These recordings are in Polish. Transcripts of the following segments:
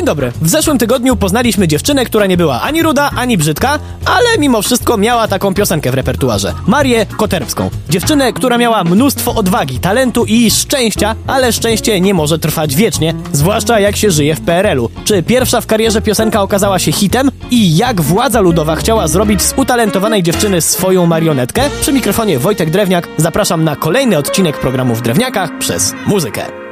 Dzień dobry. W zeszłym tygodniu poznaliśmy dziewczynę, która nie była ani ruda, ani brzydka, ale mimo wszystko miała taką piosenkę w repertuarze. Marię Koterbską. Dziewczynę, która miała mnóstwo odwagi, talentu i szczęścia, ale szczęście nie może trwać wiecznie, zwłaszcza jak się żyje w PRL-u. Czy pierwsza w karierze piosenka okazała się hitem? I jak władza ludowa chciała zrobić z utalentowanej dziewczyny swoją marionetkę? Przy mikrofonie Wojtek Drewniak zapraszam na kolejny odcinek programu w Drewniakach przez muzykę.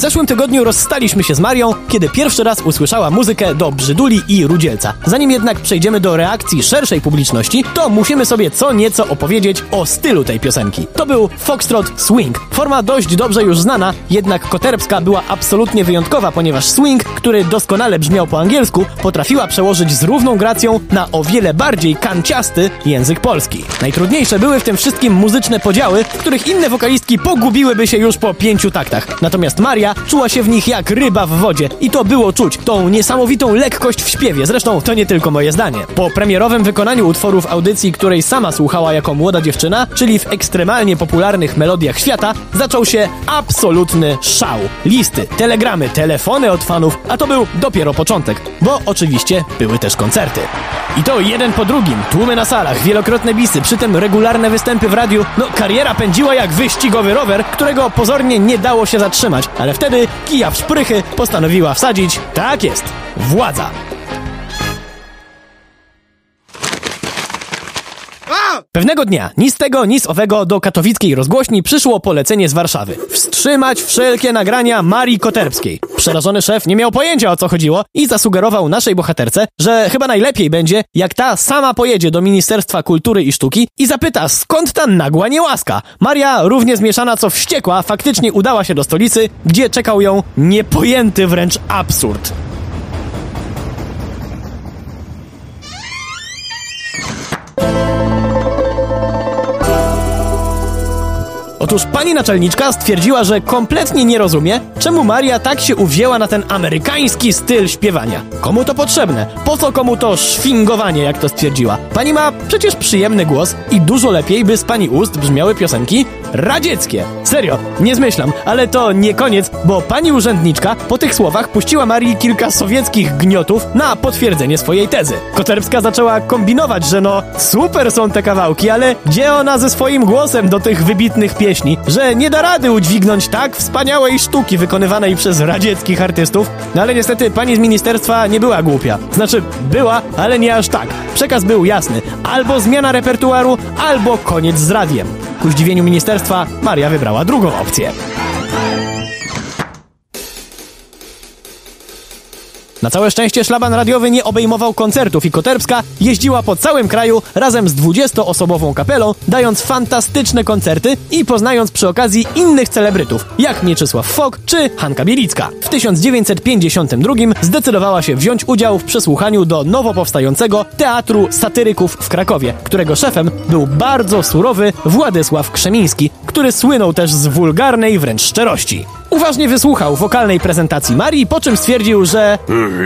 W zeszłym tygodniu rozstaliśmy się z Marią, kiedy pierwszy raz usłyszała muzykę do Brzyduli i Rudzielca. Zanim jednak przejdziemy do reakcji szerszej publiczności, to musimy sobie co nieco opowiedzieć o stylu tej piosenki. To był Foxtrot Swing. Forma dość dobrze już znana, jednak Koterbska była absolutnie wyjątkowa, ponieważ swing, który doskonale brzmiał po angielsku, potrafiła przełożyć z równą gracją na o wiele bardziej kanciasty język polski. Najtrudniejsze były w tym wszystkim muzyczne podziały, w których inne wokalistki pogubiłyby się już po pięciu taktach. Natomiast Maria czuła się w nich jak ryba w wodzie i to było czuć, tą niesamowitą lekkość w śpiewie. Zresztą to nie tylko moje zdanie. Po premierowym wykonaniu utworów audycji, której sama słuchała jako młoda dziewczyna, czyli w ekstremalnie popularnych melodiach świata, zaczął się absolutny szał. Listy, telegramy, telefony od fanów, a to był dopiero początek, bo oczywiście były też koncerty. I to jeden po drugim, tłumy na salach, wielokrotne bisy, przy tym regularne występy w radiu. No, kariera pędziła jak wyścigowy rower, którego pozornie nie dało się zatrzymać, ale wtedy kija w szprychy postanowiła wsadzić, tak jest, władza. Pewnego dnia, ni z tego, ni z owego do katowickiej rozgłośni przyszło polecenie z Warszawy. Wstrzymać wszelkie nagrania Marii Koterbskiej. Przerażony szef nie miał pojęcia o co chodziło i zasugerował naszej bohaterce, że chyba najlepiej będzie, jak ta sama pojedzie do Ministerstwa Kultury i Sztuki i zapyta, skąd ta nagła niełaska. Maria, równie zmieszana co wściekła, faktycznie udała się do stolicy, gdzie czekał ją niepojęty wręcz absurd. Otóż pani naczelniczka stwierdziła, że kompletnie nie rozumie, czemu Maria tak się uwzięła na ten amerykański styl śpiewania. Komu to potrzebne? Po co komu to szwingowanie, jak to stwierdziła? Pani ma przecież przyjemny głos i dużo lepiej by z pani ust brzmiały piosenki radzieckie. Serio, nie zmyślam, ale to nie koniec, bo pani urzędniczka po tych słowach puściła Marii kilka sowieckich gniotów na potwierdzenie swojej tezy. Koterbska zaczęła kombinować, że no super są te kawałki, ale gdzie ona ze swoim głosem do tych wybitnych pieśni, że nie da rady udźwignąć tak wspaniałej sztuki wykonywanej przez radzieckich artystów. No ale niestety pani z ministerstwa nie była głupia. Znaczy była, ale nie aż tak. Przekaz był jasny. Albo zmiana repertuaru, albo koniec z radiem. Ku zdziwieniu ministerstwa Maria wybrała drugą opcję. Na całe szczęście szlaban radiowy nie obejmował koncertów i Koterbska jeździła po całym kraju razem z 20-osobową kapelą, dając fantastyczne koncerty i poznając przy okazji innych celebrytów, jak Mieczysław Fok czy Hanka Bielicka. W 1952 zdecydowała się wziąć udział w przesłuchaniu do nowo powstającego Teatru Satyryków w Krakowie, którego szefem był bardzo surowy Władysław Krzemiński, który słynął też z wulgarnej wręcz szczerości. Uważnie wysłuchał wokalnej prezentacji Marii, po czym stwierdził, że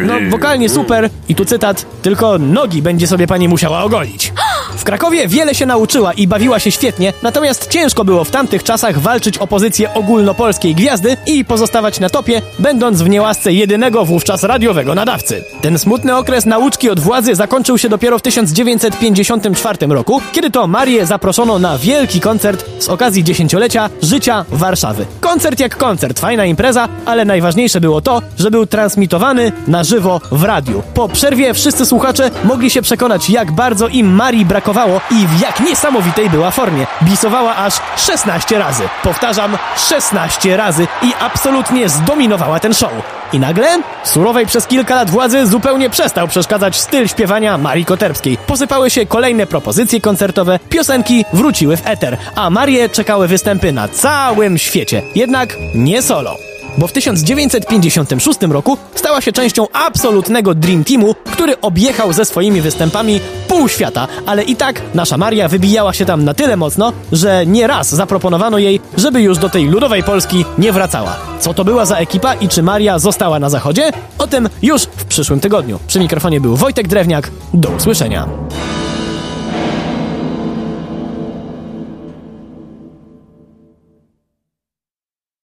no wokalnie super i tu cytat, tylko nogi będzie sobie pani musiała ogolić. W Krakowie wiele się nauczyła i bawiła się świetnie, natomiast ciężko było w tamtych czasach walczyć o pozycję ogólnopolskiej gwiazdy i pozostawać na topie, będąc w niełasce jedynego wówczas radiowego nadawcy. Ten smutny okres nauczki od władzy zakończył się dopiero w 1954 roku, kiedy to Marię zaproszono na wielki koncert z okazji dziesięciolecia życia Warszawy. Koncert jak koncert, fajna impreza, ale najważniejsze było to, że był transmitowany na żywo w radiu. Po przerwie wszyscy słuchacze mogli się przekonać, jak bardzo im Marii brakowało i w jak niesamowitej była formie. Bisowała aż 16 razy. Powtarzam, 16 razy i absolutnie zdominowała ten show. I nagle, surowej przez kilka lat władzy zupełnie przestał przeszkadzać styl śpiewania Marii Koterbskiej. Posypały się kolejne propozycje koncertowe, piosenki wróciły w eter, a Marię czekały występy na całym świecie. Jednak nie solo bo w 1956 roku stała się częścią absolutnego Dream Teamu, który objechał ze swoimi występami pół świata, ale i tak nasza Maria wybijała się tam na tyle mocno, że nie raz zaproponowano jej, żeby już do tej ludowej Polski nie wracała. Co to była za ekipa i czy Maria została na zachodzie? O tym już w przyszłym tygodniu. Przy mikrofonie był Wojtek Drewniak. Do usłyszenia.